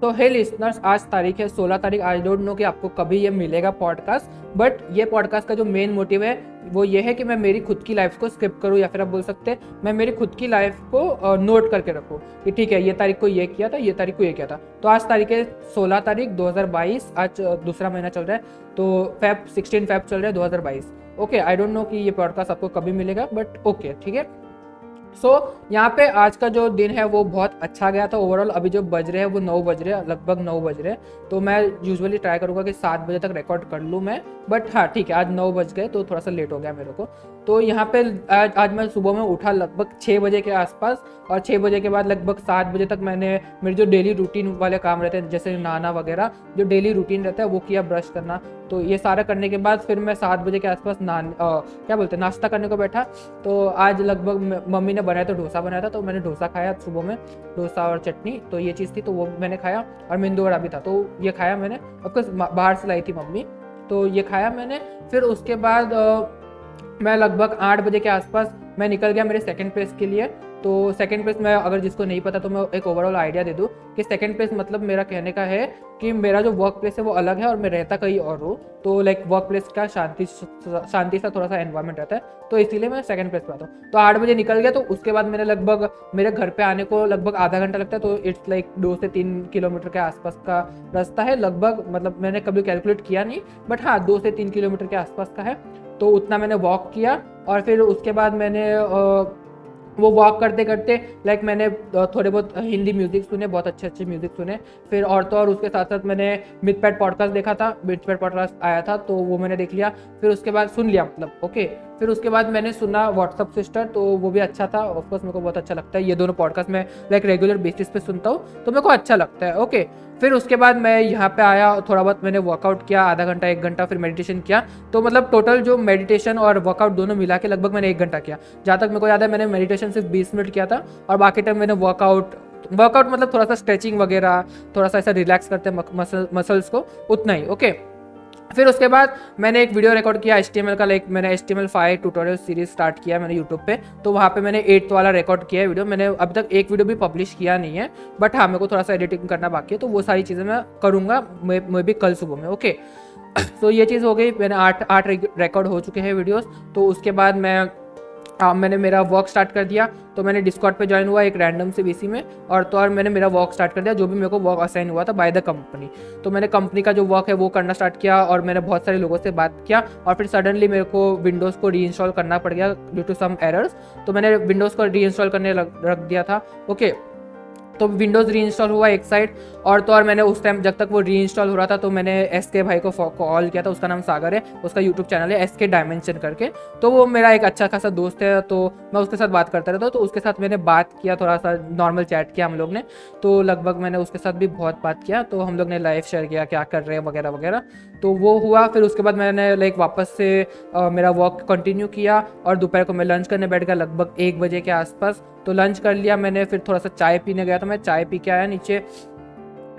तो हे लिसनर्स आज तारीख है 16 तारीख आई डोंट नो कि आपको कभी ये मिलेगा पॉडकास्ट बट ये पॉडकास्ट का जो मेन मोटिव है, वो ये है कि मैं मेरी खुद की लाइफ को स्किप करूँ, या फिर आप बोल सकते हैं, मैं मेरी खुद की लाइफ को नोट करके रखूँ कि ठीक है, ये तारीख को ये किया था, ये तारीख को ये किया था। तो आज तारीख है सोलह तारीख, दो हज़ार बाईस, आज दूसरा महीना चल रहा है तो फैब सिक्सटीन फैब चल रहा है, दो हज़ार बाईस। ओके आई डोंट नो कि ये पॉडकास्ट आपको कभी मिलेगा बट ओके ठीक है? सो so, यहाँ पे आज का जो दिन है वो बहुत अच्छा गया था ओवरऑल अभी जो बज रहे हैं वो नौ बज रहे हैं लगभग नौ बज रहे हैं। तो मैं यूजुअली ट्राई करूँगा कि सात बजे तक रिकॉर्ड कर लूँ मैं। बट हाँ ठीक है आज नौ बज गए तो थोड़ा सा लेट हो गया मेरे को। तो यहाँ पे आज आज मैं सुबह में उठा लगभग छः बजे के आसपास और छः बजे के बाद लगभग सात बजे तक मैंने, मेरे जो डेली रूटीन वाले काम रहते हैं, जैसे नहाना वगैरह, जो डेली रूटीन रहता है, वो किया ब्रश करना। तो ये सारा करने के बाद फिर मैं सात बजे के आसपास नान क्या बोलते हैं, नाश्ता करने को बैठा। तो आज लगभग मम्मी ने बनाया तो डोसा, बनाया था तो मैंने डोसा खाया सुबह में, डोसा और चटनी तो ये चीज़ थी तो वो मैंने खाया और मेंदू वड़ा भी था तो ये खाया मैंने। ऑफकोर्स बाहर से लाई थी मम्मी तो ये खाया मैंने। फिर उसके बाद मैं लगभग आठ बजे के आसपास मैं निकल गया मेरे सेकंड प्लेस के लिए। तो सेकंड प्लेस में अगर जिसको नहीं पता तो मैं एक ओवरऑल आइडिया दे दूँ कि सेकंड प्लेस मतलब मेरा कहने का है कि मेरा जो वर्क प्लेस है वो अलग है और मैं रहता कहीं और हूँ। तो लाइक वर्क प्लेस का शांति शांति सा थोड़ा सा एनवायरमेंट रहता है। तो इसीलिए मैं सेकंड प्लेस पे आता हूँ। तो आठ बजे निकल गया तो उसके बाद मैंने लगभग, मेरे घर पे आने को लगभग आधा घंटा लगता है। तो इट्स लाइक दो से तीन किलोमीटर के आसपास का रास्ता है। लगभग मतलब मैंने कभी कैलकुलेट किया नहीं बट हाँ दो से तीन किलोमीटर के आसपास का है। तो उतना मैंने वॉक किया और फिर उसके बाद मैंने वो वॉक करते करते लाइक मैंने थोड़े बहुत हिंदी म्यूज़िक सुने, बहुत अच्छे अच्छे म्यूज़िक सुने। फिर और तो और उसके साथ साथ मैंने पैट पॉडकास्ट देखा था पैट पॉडकास्ट आया था तो वो मैंने देख लिया। फिर उसके बाद सुन लिया मतलब ओके फिर उसके बाद मैंने सुना व्हाट्सअप सिस्टर तो वो भी अच्छा था। ऑफकोर्स मेरे को बहुत अच्छा लगता है। ये दोनों पॉडकास्ट मैं लाइक रेगुलर बेसिस पे सुनता हूँ तो मेरे को अच्छा लगता है। ओके फिर उसके बाद मैं यहाँ पे आया, थोड़ा बहुत मैंने वर्कआउट किया, आधा घंटा, एक घंटा, फिर मेडिटेशन किया। तो मतलब टोटल जो मेडिटेशन और वर्कआउट दोनों मिला के लगभग मैंने एक घंटा किया। जहाँ तक मेरे को याद है, मैंने मेडिटेशन सिर्फ़ बीस मिनट किया था, और बाकी टाइम मैंने वर्कआउट वर्कआउट मतलब थोड़ा सा स्ट्रेचिंग वगैरह, थोड़ा सा ऐसा रिलैक्स करते हैं मसल मसल्स को, उतना ही। ओके फिर उसके बाद मैंने एक वीडियो रिकॉर्ड किया एच का लाइक मैंने H T M five tutorial series start किया मैंने यूट्यूब पे। तो वहाँ पे मैंने एट्थ वाला रिकॉर्ड किया है वीडियो मैंने अब तक एक वीडियो भी पब्लिश किया नहीं है बट हाँ मेरे को थोड़ा सा एडिटिंग करना बाकी है तो वो सारी चीज़ें मैं करूँगा, मे भी कल सुबह में ओके तो ये चीज़ हो गई, मैंने आठ आठ रिकॉर्ड हो चुके हैं वीडियोज़ तो उसके बाद मैं आ, मैंने मेरा वर्क स्टार्ट कर दिया तो मैंने डिस्कॉट पे ज्वाइन हुआ एक रैंडम से बीसी में और तो और मैंने मेरा वर्क स्टार्ट कर दिया जो भी मेरे को वर्क असाइन हुआ था बाय द कंपनी तो मैंने कंपनी का जो वर्क है वो करना स्टार्ट किया और मैंने बहुत सारे लोगों से बात किया और फिर सडनली मेरे को विंडोज़ को री करना पड़ गया ड्यू टू सम एरर्स तो मैंने विंडोज़ को री करने रख दिया था. ओके तो विंडोज़ री हुआ एक साइड और तो और मैंने उस टाइम जब तक वो री हो रहा था तो मैंने एस के भाई को कॉल किया था, उसका नाम सागर है, उसका यूट्यूब चैनल है एस के डायमेंशन करके। तो वो मेरा एक अच्छा खासा दोस्त है तो मैं उसके साथ बात करता रहता हूँ तो उसके साथ मैंने बात किया थोड़ा सा नॉर्मल चैट किया हम लोग ने। तो लगभग मैंने उसके साथ भी बहुत बात किया तो हम लोग ने लाइव शेयर किया, क्या कर रहे हैं, वगैरह वगैरह। तो वो हुआ, फिर उसके बाद मैंने लाइक वापस से मेरा वर्क कंटिन्यू किया, और दोपहर को मैं लंच करने बैठ गया लगभग एक बजे के आसपास तो लंच कर लिया, मैंने फिर थोड़ा सा चाय पीने गया तो मैं चाय पी के आया, नीचे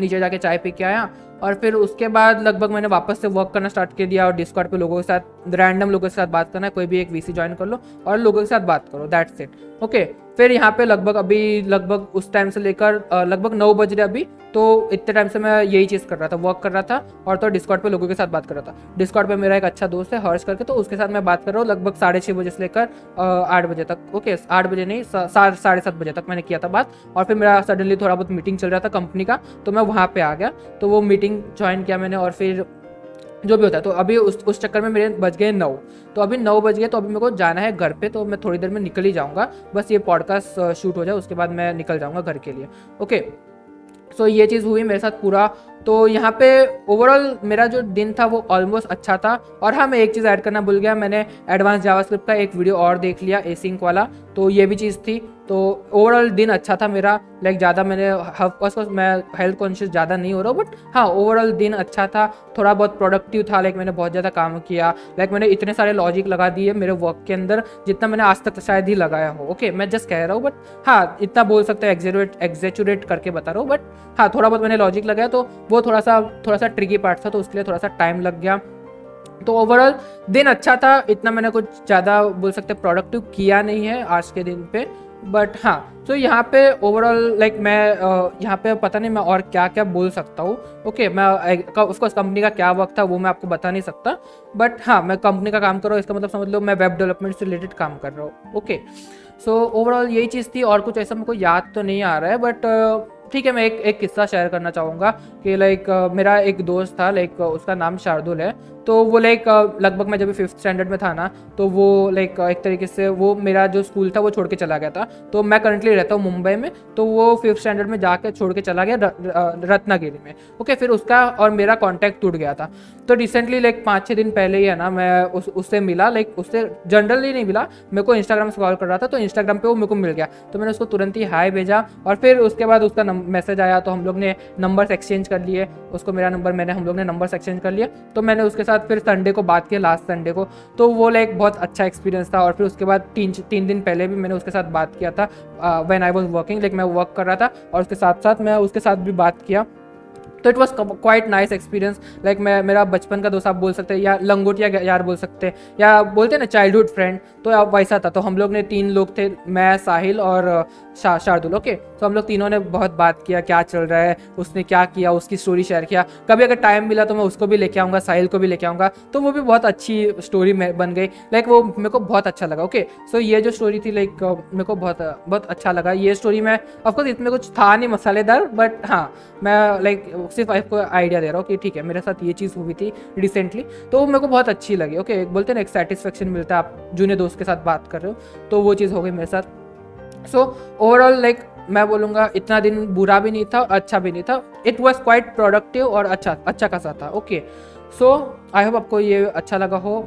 नीचे जाके चाय पी के आया और फिर उसके बाद लगभग मैंने वापस से वर्क करना स्टार्ट कर दिया और डिस्कॉर्ड पे लोगों के साथ रैंडम लोगों के साथ बात करना है कोई भी एक वीसी ज्वाइन कर लो और लोगों के साथ बात करो दैट्स इट ओके फिर यहाँ पे लगभग अभी, लगभग उस टाइम से लेकर लगभग नौ बज रहे अभी तो इतने टाइम से मैं यही चीज़ कर रहा था वर्क कर रहा था और तो डिस्कॉर्ड पे लोगों के साथ बात कर रहा था। डिस्कॉर्ड पे मेरा एक अच्छा दोस्त है हर्ष करके तो उसके साथ मैं बात कर रहा हूँ लगभग साढ़े छः बजे से लेकर आठ बजे तक। ओके आठ बजे नहीं साढ़े सात बजे तक मैंने किया था बात और फिर मेरा सडनली थोड़ा बहुत मीटिंग चल रहा था कंपनी का तो मैं वहाँ पर आ गया। तो वो मीटिंग ज्वाइन किया मैंने और फिर जो भी होता है। तो अभी उस उस चक्कर में मेरे बज गए नौ। तो अभी नौ बज गए तो अभी मेरे को जाना है घर पे तो मैं थोड़ी देर में निकल ही जाऊँगा। बस ये पॉडकास्ट शूट हो जाए, उसके बाद मैं निकल जाऊँगा घर के लिए। ओके सो ये चीज़ हुई मेरे साथ पूरा। तो यहाँ पे ओवरऑल मेरा जो दिन था, वो ऑलमोस्ट अच्छा था। और हाँ मैं एक चीज़ ऐड करना भूल गया। मैंने एडवांस जावास्क्रिप्ट का एक वीडियो और देख लिया एसिंक वाला। तो ये भी चीज़ थी। तो ओवरऑल दिन अच्छा था मेरा। लाइक ज़्यादा मैंने ऑफकोर्स मैं हेल्थ कॉन्शियस ज़्यादा नहीं हो रहा बट हाँ ओवरऑल दिन अच्छा था। थोड़ा बहुत प्रोडक्टिव था लाइक मैंने बहुत ज़्यादा काम किया। लाइक मैंने इतने सारे लॉजिक लगा दिए मेरे वर्क के अंदर, जितना मैंने आज तक शायद ही लगाया हो। ओके मैं जस्ट कह रहा हूँ बट हाँ इतना बोल सकते हैं एग्जेरेट एग्जेचुरेट करके बता रहा हूँ बट हाँ थोड़ा बहुत मैंने लॉजिक लगाया तो वो थोड़ा सा थोड़ा सा ट्रिकी पार्ट था तो उसके लिए थोड़ा सा टाइम लग गया। तो ओवरऑल दिन अच्छा था, इतना मैंने कुछ ज़्यादा बोल सकते प्रोडक्टिव किया नहीं है आज के दिन पे। बट हाँ तो यहाँ पे ओवरऑल लाइक मैं यहाँ पे पता नहीं मैं और क्या क्या बोल सकता हूँ। ओके okay, मैं उसको कंपनी का क्या वर्क था वो मैं आपको बता नहीं सकता। बट हाँ मैं कंपनी का काम कर रहा हूँ इसका मतलब समझ लो मैं वेब डेवलपमेंट से रिलेटेड काम कर रहा हूँ। ओके सो ओवरऑल यही चीज़ थी और कुछ ऐसा मेरे को याद तो नहीं आ रहा है बट ठीक है मैं एक एक किस्सा शेयर करना चाहूँगा कि लाइक मेरा एक दोस्त था लाइक उसका नाम शार्दुल है। तो वो लाइक लगभग मैं जब फिफ्थ स्टैंडर्ड में था ना तो वो लाइक एक तरीके से वो मेरा जो स्कूल था वो छोड़ के चला गया था। तो मैं करंटली रहता हूँ मुंबई में तो वो फिफ्थ स्टैंडर्ड में जाके छोड़ के चला गया रत्नागिरी में। ओके फिर उसका और मेरा कॉन्टैक्ट टूट गया था। तो रिसेंटली लाइक पाँच छः दिन पहले ही है ना, मैं उस, उससे मिला लाइक उससे जनरली नहीं मिला, मेरे को इंस्टाग्राम से कॉल कर रहा था तो इंस्टाग्राम पे वो मेरे को मिल गया। तो मैंने उसको तुरंत ही हाई भेजा, और फिर उसके बाद उसका मैसेज आया तो हम लोग ने नंबर्स एक्सचेंज कर लिए, उसको मेरा नंबर मैंने, हम लोग ने नंबर्स एक्सचेंज कर लिया तो मैंने उसके साथ फिर संडे को बात किया लास्ट संडे को। तो वो लाइक बहुत अच्छा एक्सपीरियंस था और फिर उसके बाद तीन तीन दिन पहले भी मैंने उसके साथ बात किया था when I was working like मैं वर्क कर रहा था और उसके साथ साथ मैं उसके साथ भी बात किया। तो it was quite nice experience like मैं मेरा बचपन का दोस्त आप बोल सकते हैं या लंगोटिया यार बोल सकते हैं या बोलते हैं ना चाइल्डहुड फ्रेंड तो आप वैसा था। तो हम लोग ने तीन लोग थे मैं साहिल और शा, शार्दुल ओके तो हम लोग तीनों ने बहुत बात किया क्या चल रहा है उसने क्या किया उसकी स्टोरी शेयर किया। कभी अगर टाइम मिला तो मैं उसको भी लेके आऊँगा साहिल को भी लेके आऊँगा तो वो भी बहुत अच्छी स्टोरी बन गई। लाइक वो मेरे को बहुत अच्छा लगा ओके सो ये जो स्टोरी थी लाइक मेरे को बहुत बहुत अच्छा लगा। ये स्टोरी में ऑफकोर्स इसमें कुछ था नहीं मसालेदार बट हाँ मैं लाइक सिर्फ़ आपको आइडिया दे रहा हूँ कि ठीक है, मेरे साथ ये चीज़ हुई थी रिसेंटली तो मेरे को बहुत अच्छी लगी। ओके बोलते ना, एक सेटिस्फेक्शन मिलता है, आप जूनियर दोस्त के साथ बात कर रहे हो तो वो चीज़ हो गई मेरे साथ। सो ओवरऑल लाइक मैं बोलूँगा, इतना दिन बुरा भी नहीं था अच्छा भी नहीं था। इट वॉज़ क्वाइट प्रोडक्टिव और अच्छा अच्छा खासा था। ओके सो आई होप आपको ये अच्छा लगा हो।